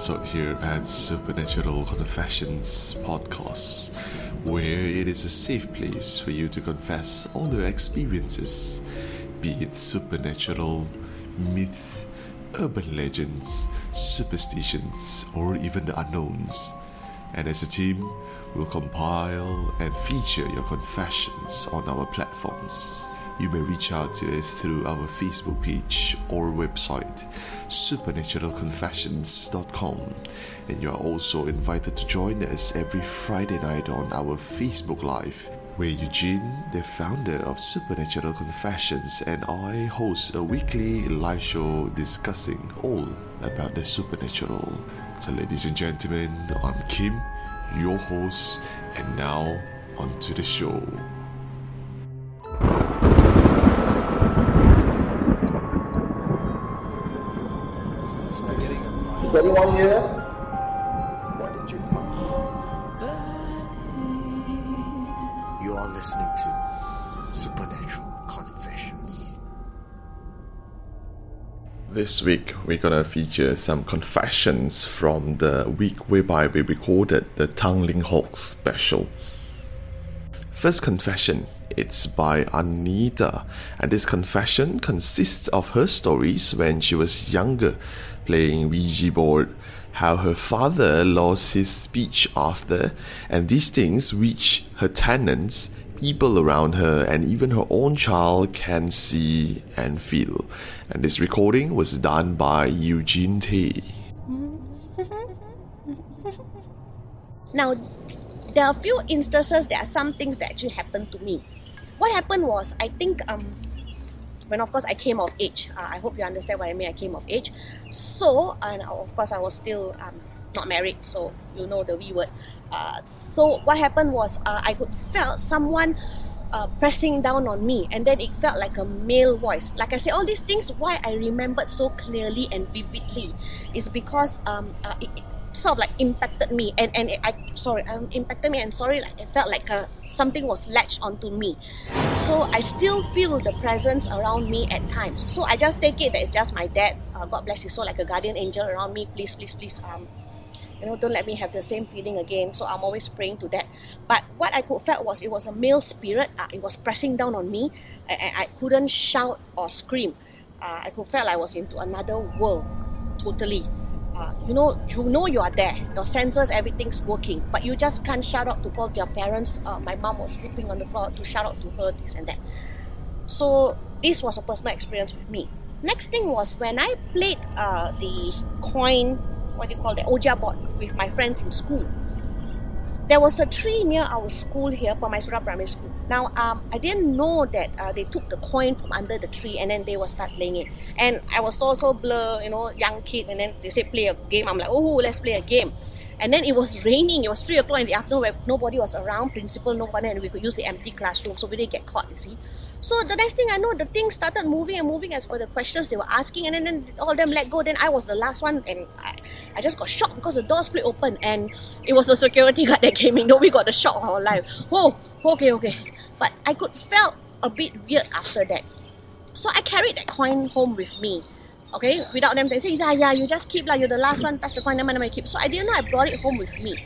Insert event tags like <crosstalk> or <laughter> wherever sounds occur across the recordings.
episode here at Supernatural Confessions Podcast, where it is a safe place for you to confess all your experiences, be it supernatural, myth, urban legends, superstitions, or even the unknowns. And as a team, we'll compile and feature your confessions on our platforms. You may reach out to us through our Facebook page or website, supernaturalconfessions.com. And you are also invited to join us every Friday night on our Facebook Live, where Eugene, the founder of Supernatural Confessions, and I host a weekly live show discussing all about the supernatural. So, ladies and gentlemen, I'm Kim, your host, and now on to the show. Anyone here? What did you find? You are listening to Supernatural Confessions. This week, we're gonna feature some confessions from the week whereby we recorded the Tanglin Halt special. First confession, it's by Anita, and this confession consists of her stories when she was younger, playing Ouija board, how her father lost his speech after, and these things which her tenants, people around her, and even her own child can see and feel. And this recording was done by Eugene Tay. <laughs> Now, there are a few instances, there are some things that actually happened to me. What happened was, I think, um, when of course I came of age, uh, I hope you understand what I mean, I came of age. So, and of course, I was still um, not married, so you know the V word. Uh, so, what happened was, uh, I could felt someone uh, pressing down on me, and then it felt like a male voice. Like I said, all these things, why I remembered so clearly and vividly is because um, uh, it, it sort of like impacted me and and I sorry um impacted me and sorry like it felt like uh, something was latched onto me. So I still feel the presence around me at times. So I just take it that it's just my dad uh, God bless his soul like a guardian angel around me. Please please please um you know don't let me have the same feeling again. So I'm always praying to that. But what I could felt was it was a male spirit uh, it was pressing down on me. And, I couldn't shout or scream. Uh, I could felt I was into another world totally uh, you know you know you are there. Your senses everything's working. But you just can't shout out to call your parents uh, my mom was sleeping on the floor to shout out to her this and that. So this was a personal experience with me. Next thing was when i played uh, the coin what do you call the Ouija board with my friends in school there was a tree near our school here, Pamaisura Primary School. Now, um, I didn't know that uh, they took the coin from under the tree and then they will start playing it. And I was also blur, you know, young kid, and then they said play a game. I'm like, oh, let's play a game. And then it was raining. It was three o'clock in the afternoon where nobody was around, principal, nobody, and we could use the empty classroom, so we didn't get caught. You see. So the next thing I know, the thing started moving and moving as per the questions they were asking, and then, then all them let go. Then I was the last one, and I, I just got shocked because the door split open, and it was a security <laughs> guard that came in. No, we got the shock of our life. Whoa, okay, okay. But I could felt a bit weird after that. So I carried that coin home with me. Okay, without them they say, yeah, yeah, you just keep like you're the last one, touch the coin, never mind, keep. So I didn't know I brought it home with me.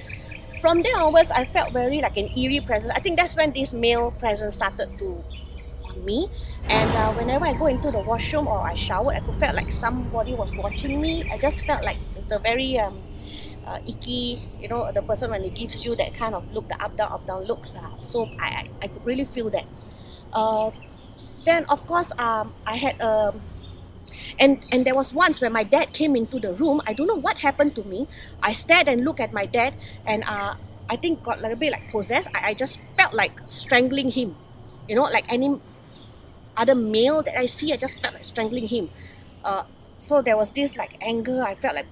From there onwards, I felt very like an eerie presence. I think that's when this male presence started to on me. And uh, whenever I go into the washroom or I showered, I could felt like somebody was watching me. I just felt like the, the very um, uh, icky, you know, the person when he gives you that kind of look, the up down up down look. Uh, so I, I I could really feel that. Uh, then of course um, I had a and and there was once when my dad came into the room i don't know what happened to me. I stared and looked at my dad and uh, i think got like a bit like possessed. I, I just felt like strangling him. You know like any other male that i see i just felt like strangling him. Uh, so there was this like anger. I felt like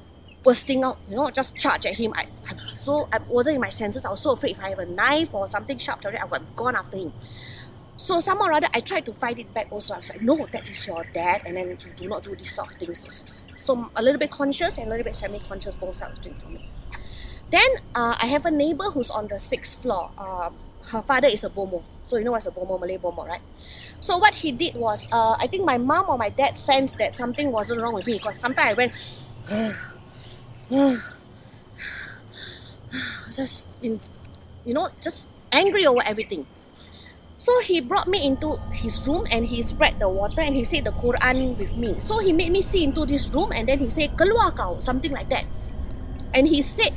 bursting out you know just charge at him. I, I'm so I wasn't in my senses. I was so afraid if I have a knife or something sharp I would have gone after him so somehow or other, I tried to fight it back also. I was like, no, that is your dad, and then you do not do these sort of things. So a little bit conscious and a little bit semi-conscious, both sides things for me. Then uh, I have a neighbor who's on the sixth floor. Uh, her father is a bomo. So you know what's a bomo, Malay bomo, right? So what he did was, uh, I think my mom or my dad sensed that something wasn't wrong with me because sometimes I went, <sighs> <sighs> <sighs> just in, you know, just angry over everything. So he brought me into his room and he spread the water and he said the Quran with me. So he made me see into this room and then he said, Keluar kau, something like that. And he said,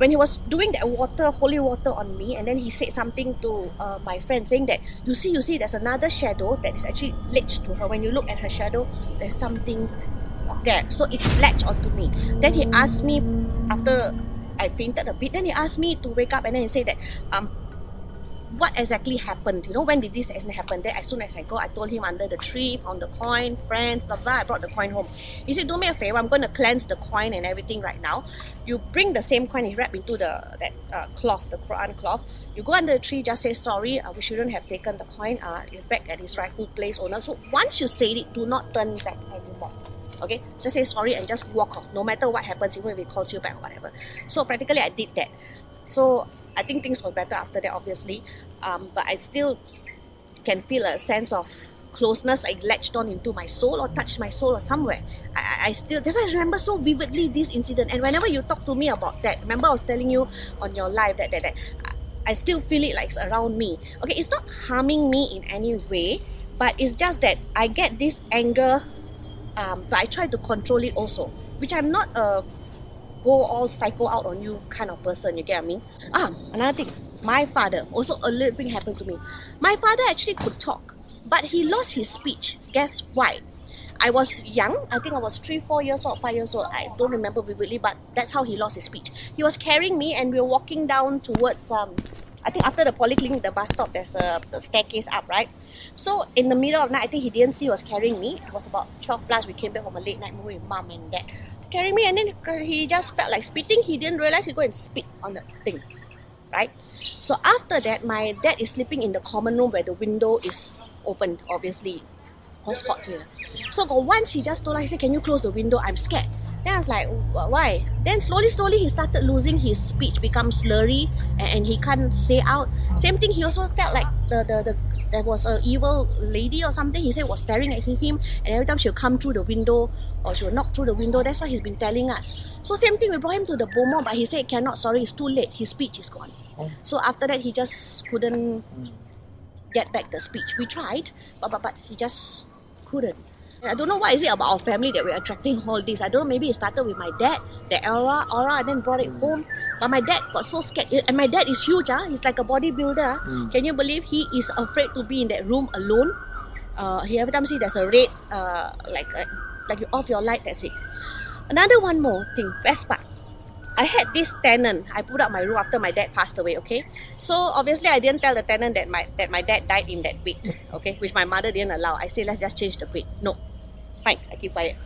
when he was doing that water, holy water on me, and then he said something to uh, my friend saying that, you see, you see, there's another shadow that is actually latched to her. When you look at her shadow, there's something there. So it's latched onto me. Then he asked me after I fainted a bit, then he asked me to wake up and then he said that, um, what exactly happened? You know, when did this happen? Then as soon as I go, I told him under the tree, on the coin, friends, blah blah. I brought the coin home. He said, "Do me a favor. I'm going to cleanse the coin and everything right now. You bring the same coin. He wrap into the that uh, cloth, the Quran cloth. You go under the tree. Just say sorry. Uh, we shouldn't have taken the coin. Uh, it's back at its rightful place, owner. So once you say it, do not turn back anymore." Okay, just say sorry and just walk off. No matter what happens, even if it calls you back or whatever. So practically, I did that. So I think things were better after that, obviously. Um, but I still can feel a sense of closeness like latched on into my soul or touched my soul or somewhere. I, I, still just I remember so vividly this incident. And whenever you talk to me about that, remember I was telling you on your live that that, that I still feel it like it's around me. Okay, it's not harming me in any way, but it's just that I get this anger, um, but I try to control it also, which I'm not a go all psycho out on you kind of person. You get what I mean? Ah, another thing. My father also a little thing happened to me. My father actually could talk, but he lost his speech. Guess why? I was young. I think I was three, four years old, five years old. I don't remember vividly, but that's how he lost his speech. He was carrying me, and we were walking down towards um. I think after the polyclinic, the bus stop, there's a, a staircase up, right? So in the middle of the night, I think he didn't see he was carrying me. It was about 12 plus. We came back from a late night movie with mom and dad. Carrying me, and then uh, he just felt like spitting. He didn't realize he go and spit on the thing, right? So after that, my dad is sleeping in the common room where the window is open, obviously. It's hot here. So once he just told he said, Can you close the window? I'm scared. Then I was like, why? Then slowly, slowly he started losing his speech, become slurry, and, and he can't say out. Same thing, he also felt like the, the, the there was a evil lady or something. He said was staring at him, and every time she'll come through the window or she'll knock through the window. That's what he's been telling us. So same thing, we brought him to the BOMO, but he said cannot. Sorry, it's too late. His speech is gone. Oh. So after that, he just couldn't hmm. get back the speech. We tried, but but, but he just couldn't. I don't know what is it about our family that we're attracting all this. I don't know. Maybe it started with my dad, the aura, aura, and then brought it home. But my dad got so scared, and my dad is huge. Ah, he's like a bodybuilder. ah. Can you believe he is afraid to be in that room alone? Uh, he every time see there's a red, uh, like uh, like you off your light. That's it. Another one more thing, best part. I had this tenant. I put up my room after my dad passed away. Okay, so obviously I didn't tell the tenant that my that my dad died in that bed. Okay, which my mother didn't allow. I say let's just change the bed. No, fine. I keep quiet.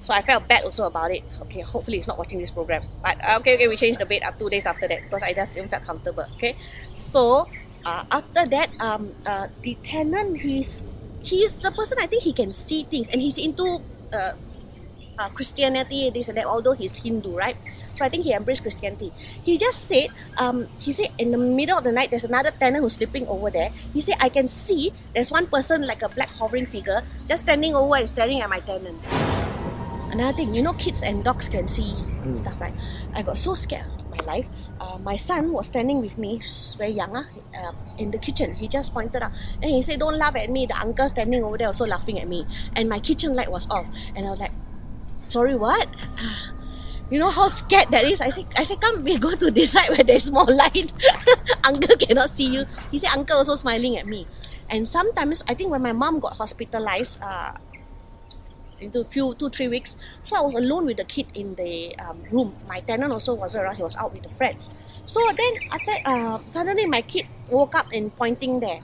So I felt bad also about it. Okay, hopefully he's not watching this program. But uh, okay, okay, we changed the bed up two days after that because I just didn't feel comfortable. Okay, so uh, after that, um, uh, the tenant he's he's the person I think he can see things and he's into uh, uh, Christianity, this and that, although he's Hindu, right? So I think he embraced Christianity. He just said, um, he said in the middle of the night, there's another tenant who's sleeping over there. He said, I can see there's one person like a black hovering figure just standing over and staring at my tenant. Another thing, you know, kids and dogs can see stuff, right? I got so scared my life. Uh, my son was standing with me, very young, ah, uh, in the kitchen. He just pointed out and he said, Don't laugh at me. The uncle standing over there also laughing at me. And my kitchen light was off. And I was like, Sorry, what? You know how scared that is? I said, I said, come we go to side where there's more light. <laughs> uncle cannot see you. He said, uncle also smiling at me. And sometimes, I think when my mom got hospitalized, uh, into few two three weeks. So I was alone with the kid in the um, room. My tenant also wasn't around. He was out with the friends. So then after uh, suddenly my kid woke up and pointing there.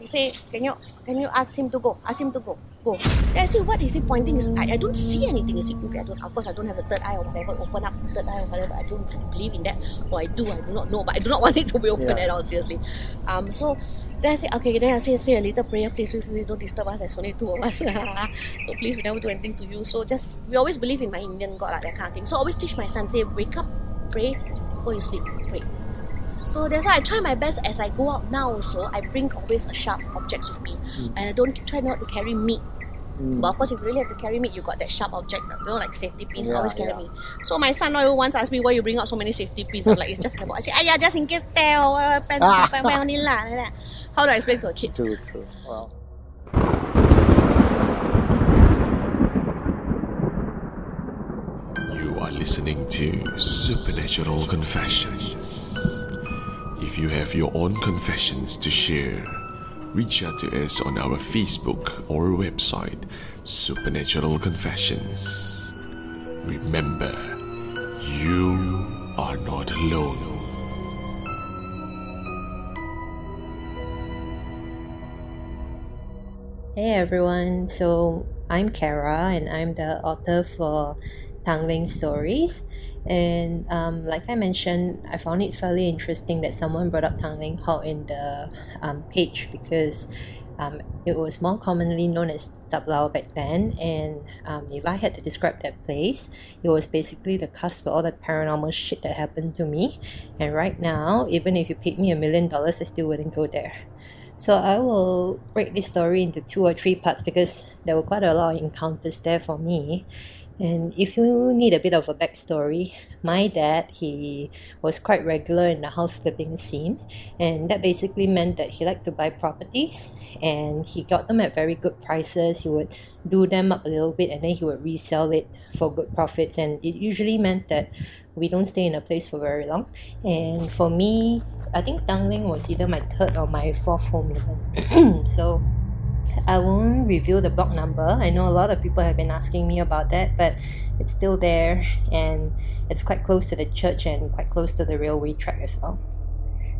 He say, "Can you can you ask him to go? Ask him to go. Go." Then I say, "What is he pointing?" Is I, I don't see anything. Is it I don't. Of course, I don't have a third eye or whatever. Open up third eye or whatever. I don't believe in that. Or I do. I do not know. But I do not <laughs> want it to be open Yeah. at all. Seriously. Um. So. Then I say, okay, then I say, say a little prayer, please, please, please don't disturb us. There's only two of us. <laughs> so please, we never do anything to you. So just, we always believe in my Indian God, like that kind of thing. So I always teach my son, say, wake up, pray, before you sleep, pray. So that's why I try my best as I go out now also. I bring always a sharp objects with me. And I don't try not to carry meat Mm. But of course, if you really have to carry meat, you got that sharp object, you know, like safety pins. Yeah, always carry yeah. me. So my son not even once asked me why you bring out so many safety pins. I'm like, it's just about. I say, ah, yeah, just in case tell, uh, pants, Ah. pants, <laughs> pants only lah, like that. How do I explain to a kid? True, true. Well, You are listening to Supernatural Confessions. If you have your own confessions to share, reach out to us on our Facebook or website, Supernatural Confessions. Remember, you are not alone. Hey everyone, so I'm Kara and I'm the author for Tanglin Stories. And um, like I mentioned, I found it fairly interesting that someone brought up Tanglin Halt in the um, page because um, it was more commonly known as Tablao back then. And um, if I had to describe that place, it was basically the cusp of all the paranormal shit that happened to me. And right now, even if you paid me a million dollars, I still wouldn't go there. So I will break this story into two or three parts because there were quite a lot of encounters there for me. And if you need a bit of a backstory, my dad he was quite regular in the house flipping scene, and that basically meant that he liked to buy properties and he got them at very good prices. He would do them up a little bit and then he would resell it for good profits, and it usually meant that we don't stay in a place for very long. And for me, I think Tanglin was either my third or my fourth home <coughs> so I won't reveal the block number. I know a lot of people have been asking me about that, but it's still there and it's quite close to the church and quite close to the railway track as well.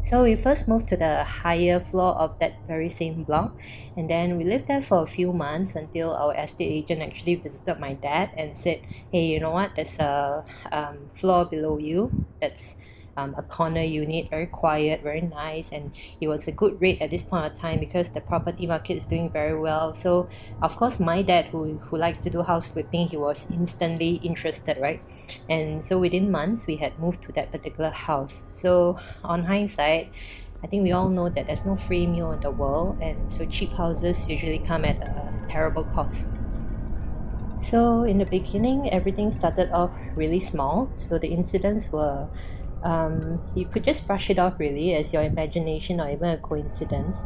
So we first moved to the higher floor of that very same block, and then we lived there for a few months until our estate agent actually visited my dad and said, "Hey, you know what? There's a um, floor below you that's um, a corner unit, very quiet, very nice, and it was a good rate at this point of time because the property market is doing very well. So, of course, my dad, who, who likes to do house flipping, he was instantly interested, right? And so within months, we had moved to that particular house. So, on hindsight, I think we all know that there's no free meal in the world, and so cheap houses usually come at a terrible cost. So, in the beginning, everything started off really small. So, the incidents were um, you could just brush it off really as your imagination or even a coincidence.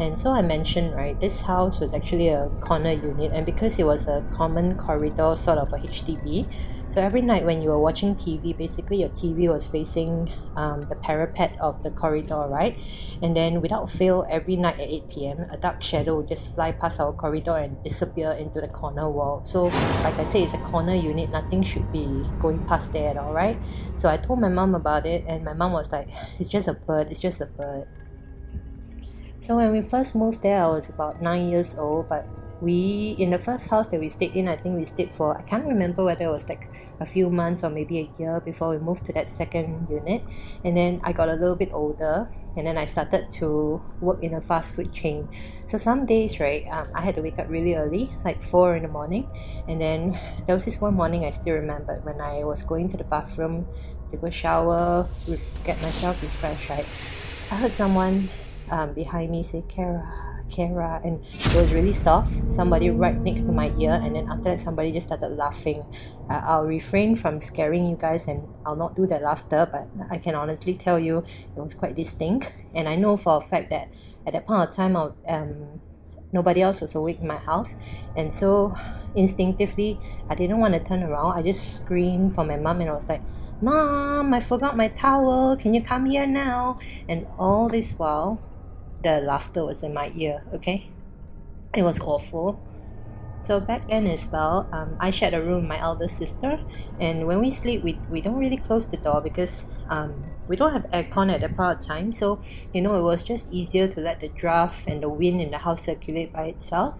And so I mentioned, right, this house was actually a corner unit, and because it was a common corridor, sort of a HDB, so every night when you were watching TV, basically your TV was facing um, the parapet of the corridor, right? And then without fail, every night at 8 p.m., a dark shadow would just fly past our corridor and disappear into the corner wall. So, like I say, it's a corner unit, nothing should be going past there at all, right? So I told my mom about it, and my mom was like, it's just a bird, it's just a bird. So when we first moved there, I was about nine years old, but we in the first house that we stayed in, I think we stayed for I can't remember whether it was like a few months or maybe a year before we moved to that second unit. And then I got a little bit older, and then I started to work in a fast food chain. So some days, right, um, I had to wake up really early, like four in the morning, and then there was this one morning I still remember when I was going to the bathroom to go shower, get myself refreshed, right. I heard someone um, behind me say, Kara, Kara, and it was really soft. Somebody right next to my ear, and then after that, somebody just started laughing. Uh, I'll refrain from scaring you guys, and I'll not do the laughter, but I can honestly tell you it was quite distinct. And I know for a fact that at that point of time, I, um, nobody else was awake in my house, and so instinctively, I didn't want to turn around. I just screamed for my mom, and I was like, Mom, I forgot my towel. Can you come here now? And all this while, the laughter was in my ear, okay? It was awful. So back then as well, um, I shared a room with my elder sister, and when we sleep, we, we don't really close the door because um, we don't have aircon at that part of time. So you know, it was just easier to let the draft and the wind in the house circulate by itself.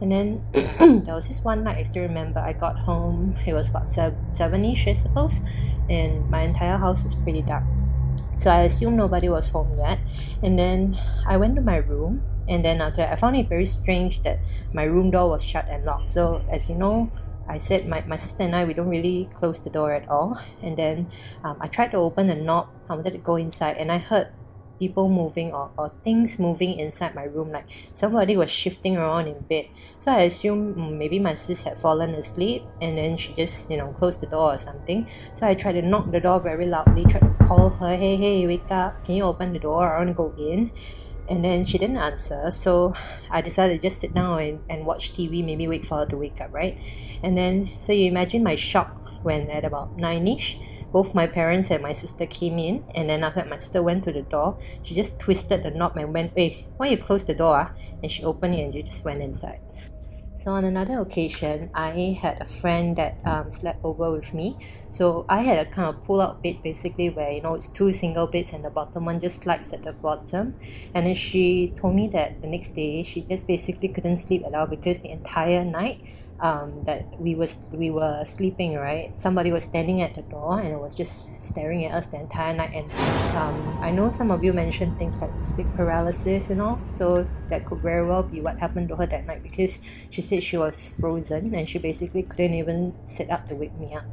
And then <clears throat> there was this one night I still remember. I got home. It was about seven-ish, I suppose, and my entire house was pretty dark. So I assumed nobody was home yet. And then I went to my room. And then after I found it very strange that my room door was shut and locked. So as you know, I said my, my sister and I, we don't really close the door at all. And then um, I tried to open the knob. I wanted to go inside and I heard people moving or, or things moving inside my room like somebody was shifting around in bed. So i assumed mm, maybe my sis had fallen asleep and then she just you know closed the door or something. So i tried to knock the door very loudly tried to call her hey hey wake up. Can you open the door? I want to go in. And then she didn't answer. So i decided to just sit down and, and watch tv maybe wait for her to wake up right? And then so you imagine my shock when at about nine-ish both my parents and my sister came in and then after that my sister went to the door she just twisted the knob and went hey why you close the door ah? and she opened it and she just went inside so on another occasion, I had a friend that um, slept over with me. So I had a kind of pull-out bed basically where you know it's two single beds and the bottom one just slides at the bottom. And then she told me that the next day she just basically couldn't sleep at all because the entire night um, that we was we were sleeping right? Somebody was standing at the door and was just staring at us the entire night. And um, I know some of you mentioned things like sleep paralysis and all. So that could very well be what happened to her that night because she said she was frozen and she basically couldn't even sit up to wake me up.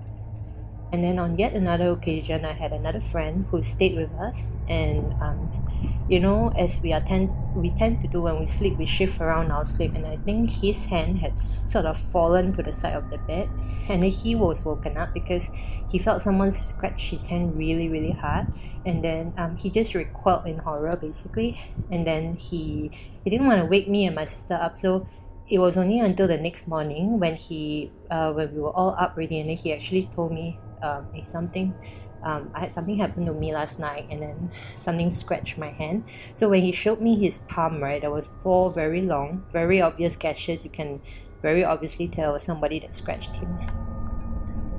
And then on yet another occasion, I had another friend who stayed with us, and um, you know, as we are tend we tend to do when we sleep, we shift around our sleep, and I think his hand had sort of fallen to the side of the bed, and then he was woken up because he felt someone scratch his hand really, really hard, and then um, he just recoiled in horror basically, and then he he didn't want to wake me and my sister up, so it was only until the next morning when he uh, when we were all up ready and then he actually told me um, something um, I had something happen to me last night and then something scratched my hand. So when he showed me his palm, right, there was four very long, very obvious gashes. You can very obviously tell somebody that scratched him.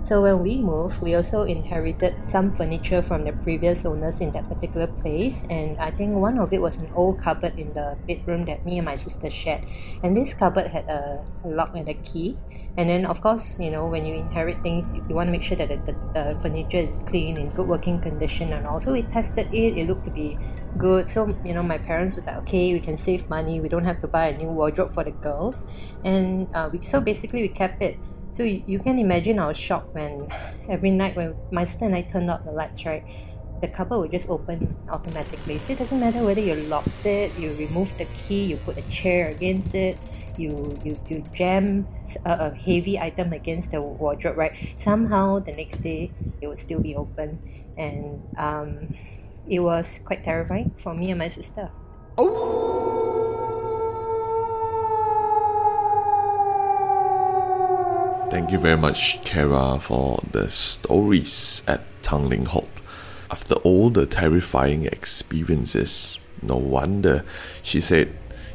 So when we moved, we also inherited some furniture from the previous owners in that particular place, and I think one of it was an old cupboard in the bedroom that me and my sister shared. And this cupboard had a, lock and a key. And then, of course, you know, when you inherit things, you, you want to make sure that the, the, furniture is clean, in good working condition, and also we tested it. It looked to be good. So, you know, my parents was like, okay, we can save money. We don't have to buy a new wardrobe for the girls, and uh, we so basically we kept it. So you, can imagine our shock when <sighs> every night when my sister and I turned out the lights, right? The cupboard would just open automatically. So it doesn't matter whether you locked it, you remove the key, you put a chair against it, you you, you jam a, a heavy item against the wardrobe, right? Somehow the next day it would still be open, and um, it was quite terrifying for me and my sister. Thank you very much, Kara, for the stories at Tanglin Halt. After all the terrifying experiences, no wonder she said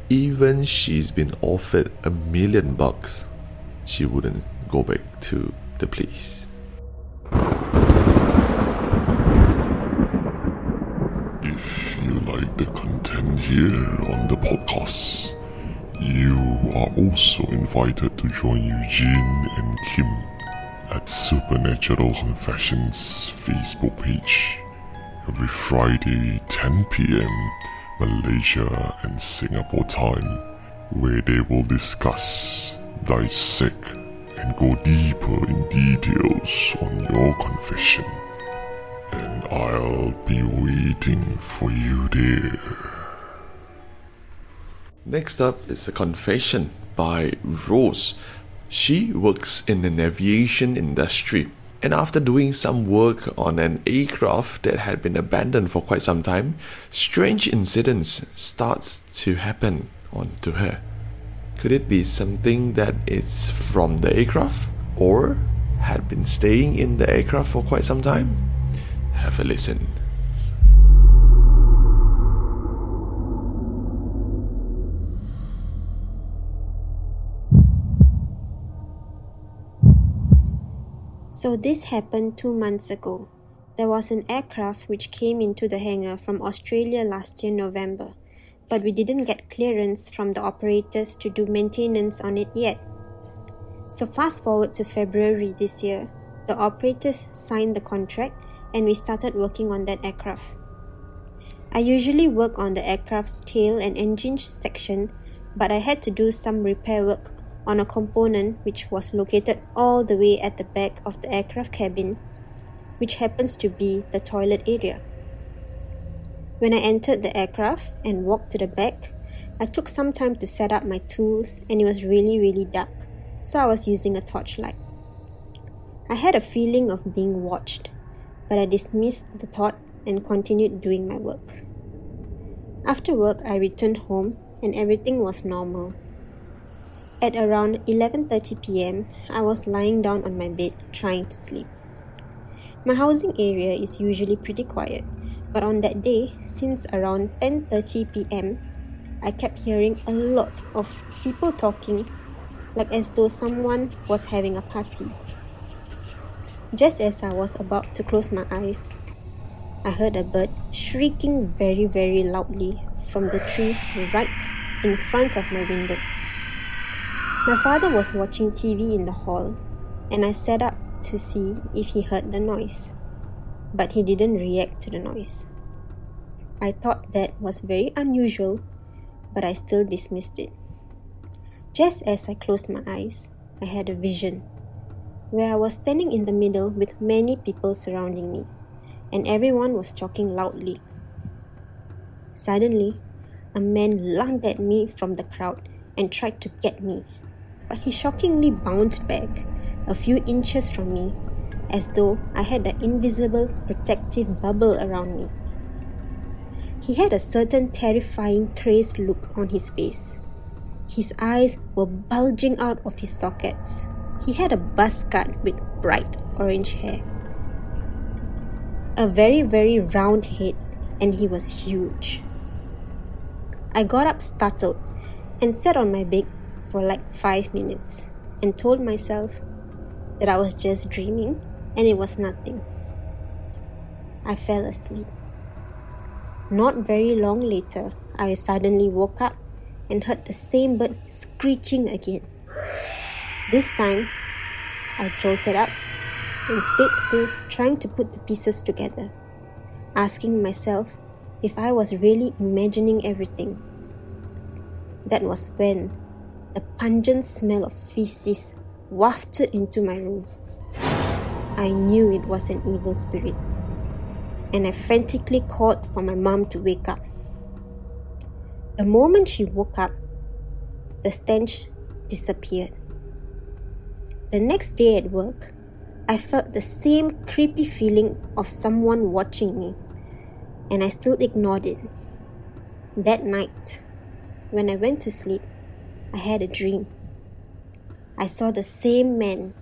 even she's been offered a million bucks, she wouldn't go back to the place. If you like the content here on the podcast, you are also invited to join Eugene and Kim at Supernatural Confessions Facebook page every Friday 10 p.m. Malaysia and Singapore time, where they will discuss, dissect, and go deeper in details on your confession. And I'll be waiting for you there. Next up is a confession by Rose. She works in the aviation industry and after doing some work on an aircraft that had been abandoned for quite some time, strange incidents starts to happen onto her. Could it be something that is from the aircraft or had been staying in the aircraft for quite some time? Have a listen. So this happened two months ago. There was an aircraft which came into the hangar from Australia last year November, but we didn't get clearance from the operators to do maintenance on it yet. So fast forward to February this year, the operators signed the contract and we started working on that aircraft. I usually work on the aircraft's tail and engine section, but I had to do some repair work on a component which was located all the way at the back of the aircraft cabin, which happens to be the toilet area. When I entered the aircraft and walked to the back, I took some time to set up my tools and it was really, really dark, so I was using a torchlight. I had a feeling of being watched, but I dismissed the thought and continued doing my work. After work, I returned home and everything was normal. At around 11:30 p.m., I was lying down on my bed trying to sleep. My housing area is usually pretty quiet, but on that day, since around 10:30 p.m., I kept hearing a lot of people talking like as though someone was having a party. Just as I was about to close my eyes, I heard a bird shrieking very, very loudly from the tree right in front of my window. My father was watching TV in the hall, and I sat up to see if he heard the noise. But he didn't react to the noise. I thought that was very unusual, but I still dismissed it. Just as I closed my eyes, I had a vision where I was standing in the middle with many people surrounding me, and everyone was talking loudly. Suddenly, a man lunged at me from the crowd and tried to get me but he shockingly bounced back a few inches from me, as though I had an invisible protective bubble around me. He had a certain terrifying, crazed look on his face. His eyes were bulging out of his sockets. He had a buzz cut with bright orange hair. A very, very round head, and he was huge. I got up startled and sat on my bed for like five minutes and told myself that I was just dreaming and it was nothing. I fell asleep. Not very long later, I suddenly woke up and heard the same bird screeching again. This time, I jolted up and stayed still, trying to put the pieces together, asking myself if I was really imagining everything. That was when the pungent smell of feces wafted into my room. I knew it was an evil spirit, and I frantically called for my mom to wake up. The moment she woke up, the stench disappeared. The next day at work, I felt the same creepy feeling of someone watching me, and I still ignored it. That night, when I went to sleep, I had a dream. I saw the same man,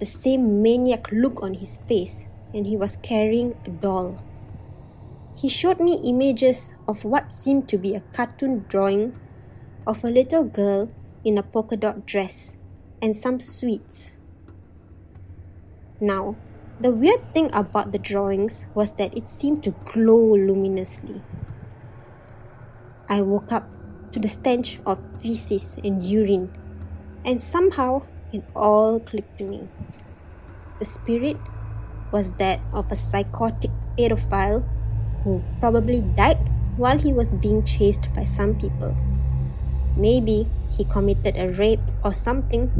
the same maniac look on his face, and he was carrying a doll. He showed me images of what seemed to be a cartoon drawing of a little girl in a polka dot dress and some sweets. Now, the weird thing about the drawings was that it seemed to glow luminously. I woke up to the stench of feces and urine, and somehow it all clicked to me. The spirit was that of a psychotic pedophile who probably died while he was being chased by some people. Maybe he committed a rape or something,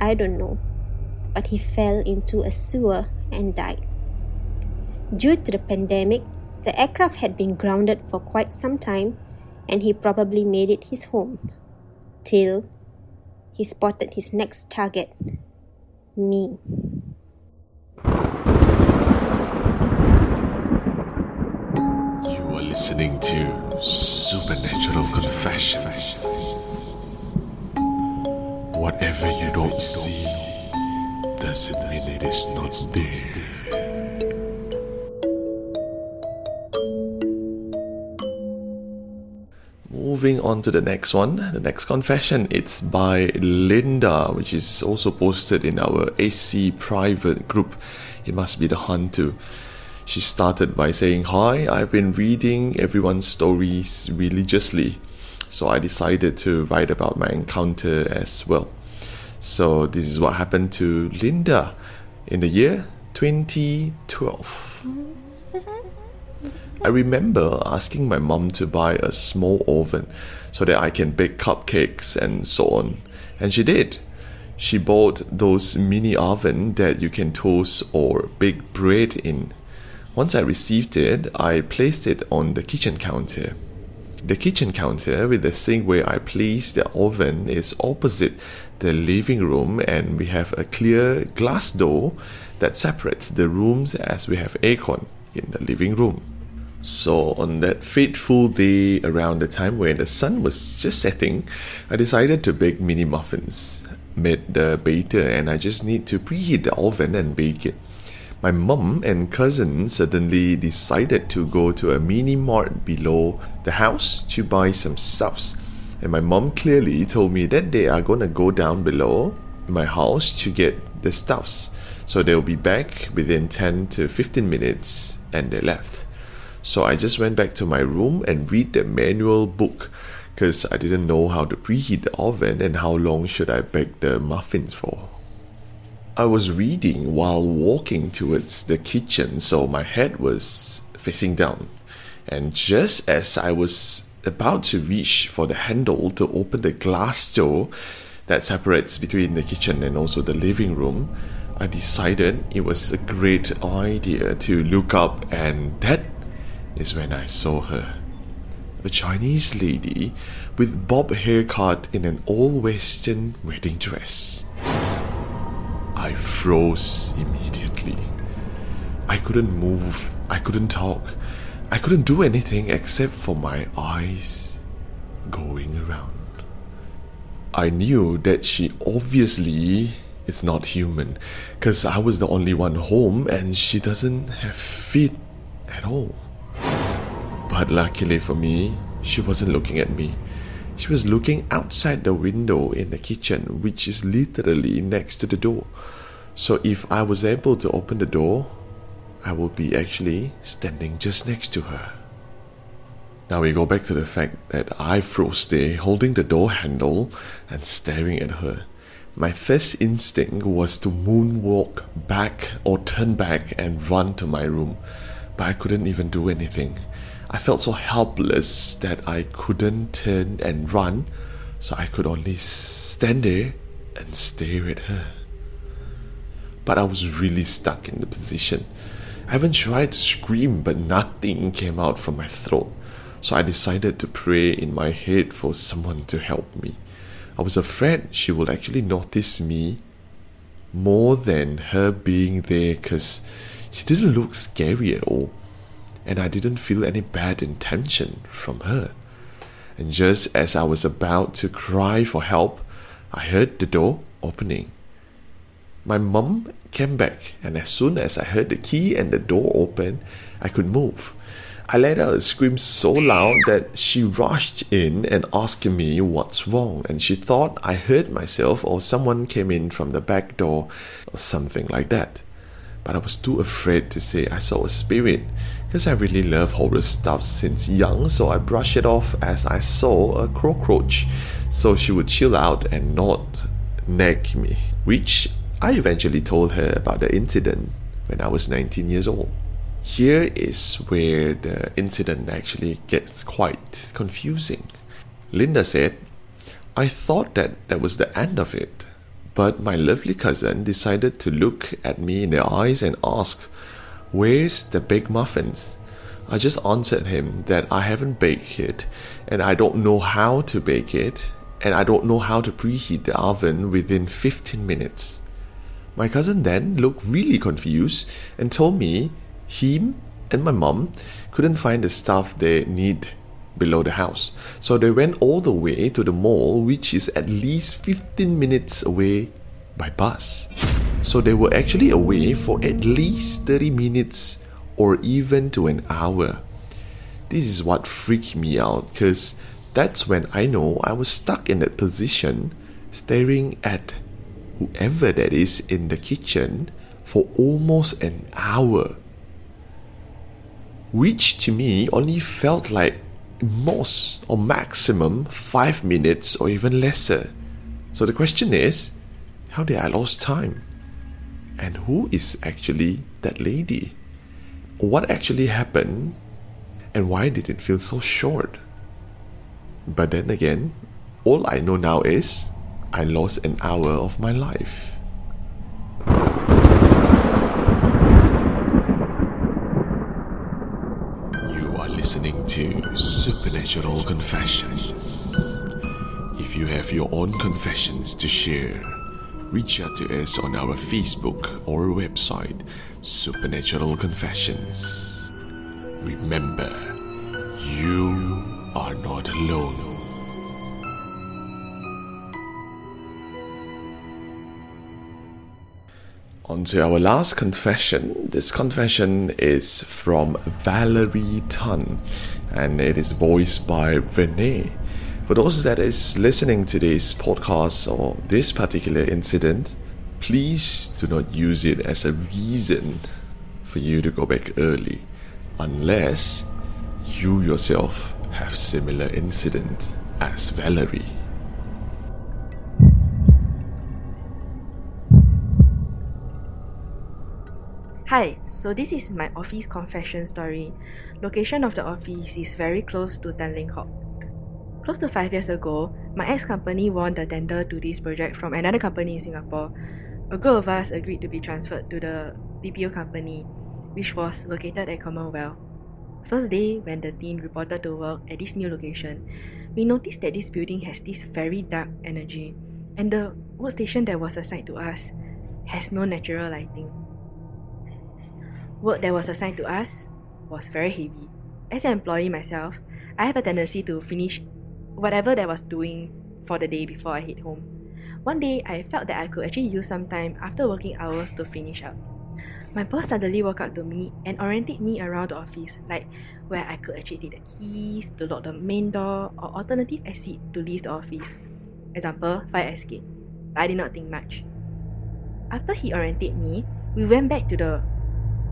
I don't know, but he fell into a sewer and died. Due to the pandemic, the aircraft had been grounded for quite some time and he probably made it his home. Till he spotted his next target me. You are listening to Supernatural Confessions. Whatever you don't see doesn't mean it is not there. Moving on to the next one, the next confession. It's by Linda, which is also posted in our AC private group. It must be the hunt too. She started by saying, Hi, I've been reading everyone's stories religiously, so I decided to write about my encounter as well. So, this is what happened to Linda in the year 2012. I remember asking my mom to buy a small oven so that I can bake cupcakes and so on, and she did. She bought those mini oven that you can toast or bake bread in. Once I received it, I placed it on the kitchen counter. The kitchen counter with the sink where I placed the oven is opposite the living room, and we have a clear glass door that separates the rooms as we have aircon in the living room. So, on that fateful day around the time when the sun was just setting, I decided to bake mini muffins. Made the batter, and I just need to preheat the oven and bake it. My mum and cousin suddenly decided to go to a mini mart below the house to buy some stuffs. And my mom clearly told me that they are gonna go down below my house to get the stuffs. So they'll be back within 10 to 15 minutes and they left. So I just went back to my room and read the manual book because I didn't know how to preheat the oven and how long should I bake the muffins for. I was reading while walking towards the kitchen, so my head was facing down. And just as I was about to reach for the handle to open the glass door that separates between the kitchen and also the living room, I decided it was a great idea to look up, and that is when I saw her. A Chinese lady with bob haircut in an old western wedding dress. I froze immediately. I couldn't move, I couldn't talk, I couldn't do anything except for my eyes going around. I knew that she obviously is not human because I was the only one home and she doesn't have feet at all. But luckily for me, she wasn't looking at me. She was looking outside the window in the kitchen, which is literally next to the door. So if I was able to open the door, I would be actually standing just next to her. Now we go back to the fact that I froze there holding the door handle and staring at her. My first instinct was to moonwalk back or turn back and run to my room, but I couldn't even do anything. I felt so helpless that I couldn't turn and run, so I could only stand there and stare at her. But I was really stuck in the position. I even tried to scream, but nothing came out from my throat. So I decided to pray in my head for someone to help me. I was afraid she would actually notice me more than her being there because she didn't look scary at all and I didn't feel any bad intention from her. And just as I was about to cry for help, I heard the door opening. My mum came back, and as soon as I heard the key and the door open, I could move. I let out a scream so loud that she rushed in and asked me what's wrong, and she thought I hurt myself or someone came in from the back door or something like that but I was too afraid to say I saw a spirit because I really love horror stuff since young, so I brushed it off as I saw a cockroach. So she would chill out and not nag me, which I eventually told her about the incident when I was 19 years old. Here is where the incident actually gets quite confusing. Linda said, I thought that that was the end of it. But my lovely cousin decided to look at me in the eyes and ask, Where's the baked muffins? I just answered him that I haven't baked it and I don't know how to bake it and I don't know how to preheat the oven within 15 minutes. My cousin then looked really confused and told me him and my mom couldn't find the stuff they need below the house. So they went all the way to the mall, which is at least 15 minutes away by bus. So they were actually away for at least 30 minutes or even to an hour. This is what freaked me out because that's when I know I was stuck in that position, staring at whoever that is in the kitchen for almost an hour. Which to me only felt like most or maximum five minutes or even lesser. So the question is, how did I lose time? And who is actually that lady? What actually happened? And why did it feel so short? But then again, all I know now is I lost an hour of my life. are listening to Supernatural Confessions. If you have your own confessions to share, reach out to us on our Facebook or website, Supernatural Confessions. Remember, you are not alone. On to our last confession. This confession is from Valerie Tan and it is voiced by Renee. For those that is listening to this podcast or this particular incident, please do not use it as a reason for you to go back early unless you yourself have similar incident as Valerie. Hi, so this is my office confession story. Location of the office is very close to Tanglin Halt. Close to five years ago, my ex company won the tender to this project from another company in Singapore. A group of us agreed to be transferred to the BPO company, which was located at Commonwealth. First day, when the team reported to work at this new location, we noticed that this building has this very dark energy, and the workstation that was assigned to us has no natural lighting. Work that was assigned to us was very heavy. As an employee myself, I have a tendency to finish whatever that I was doing for the day before I head home. One day, I felt that I could actually use some time after working hours to finish up. My boss suddenly walked up to me and oriented me around the office, like where I could actually take the keys to lock the main door or alternative exit to leave the office. Example, fire escape. I did not think much. After he oriented me, we went back to the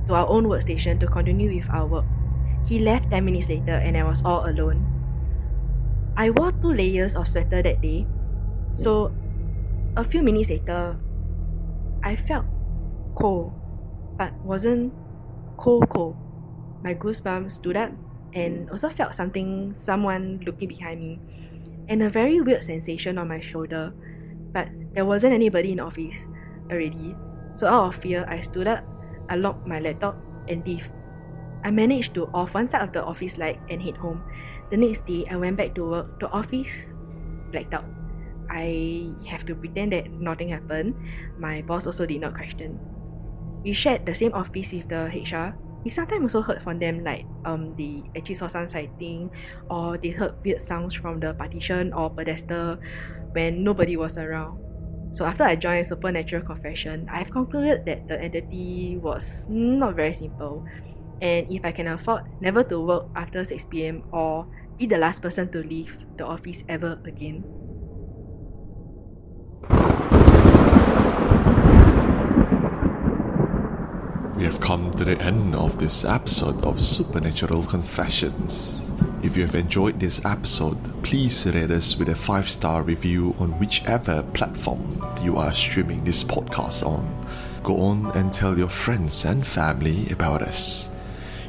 to our own workstation to continue with our work. He left 10 minutes later and I was all alone. I wore two layers of sweater that day, so a few minutes later, I felt cold, but wasn't cold cold. My goosebumps stood up and also felt something, someone looking behind me, and a very weird sensation on my shoulder. But there wasn't anybody in the office already, so out of fear, I stood up I locked my laptop and leave. I managed to off one side of the office light and head home. The next day, I went back to work. The office blacked out. I have to pretend that nothing happened. My boss also did not question. We shared the same office with the HR. We sometimes also heard from them like um they actually saw some sighting or they heard weird sounds from the partition or pedestal when nobody was around. So after I joined Supernatural Confession, I've concluded that the entity was not very simple. And if I can afford never to work after 6 pm or be the last person to leave the office ever again. We have come to the end of this episode of Supernatural Confessions. If you have enjoyed this episode, please rate us with a 5 star review on whichever platform you are streaming this podcast on. Go on and tell your friends and family about us.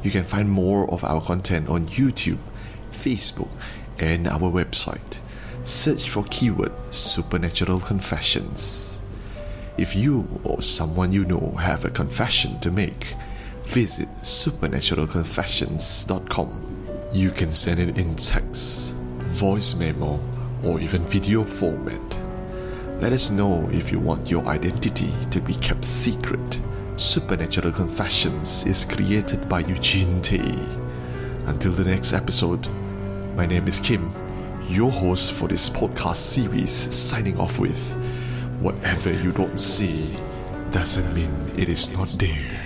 You can find more of our content on YouTube, Facebook, and our website. Search for keyword Supernatural Confessions. If you or someone you know have a confession to make, visit supernaturalconfessions.com you can send it in text, voice memo, or even video format. Let us know if you want your identity to be kept secret. Supernatural Confessions is created by Eugene Tay. Until the next episode, my name is Kim, your host for this podcast series, signing off with Whatever you don't see doesn't mean it is not there.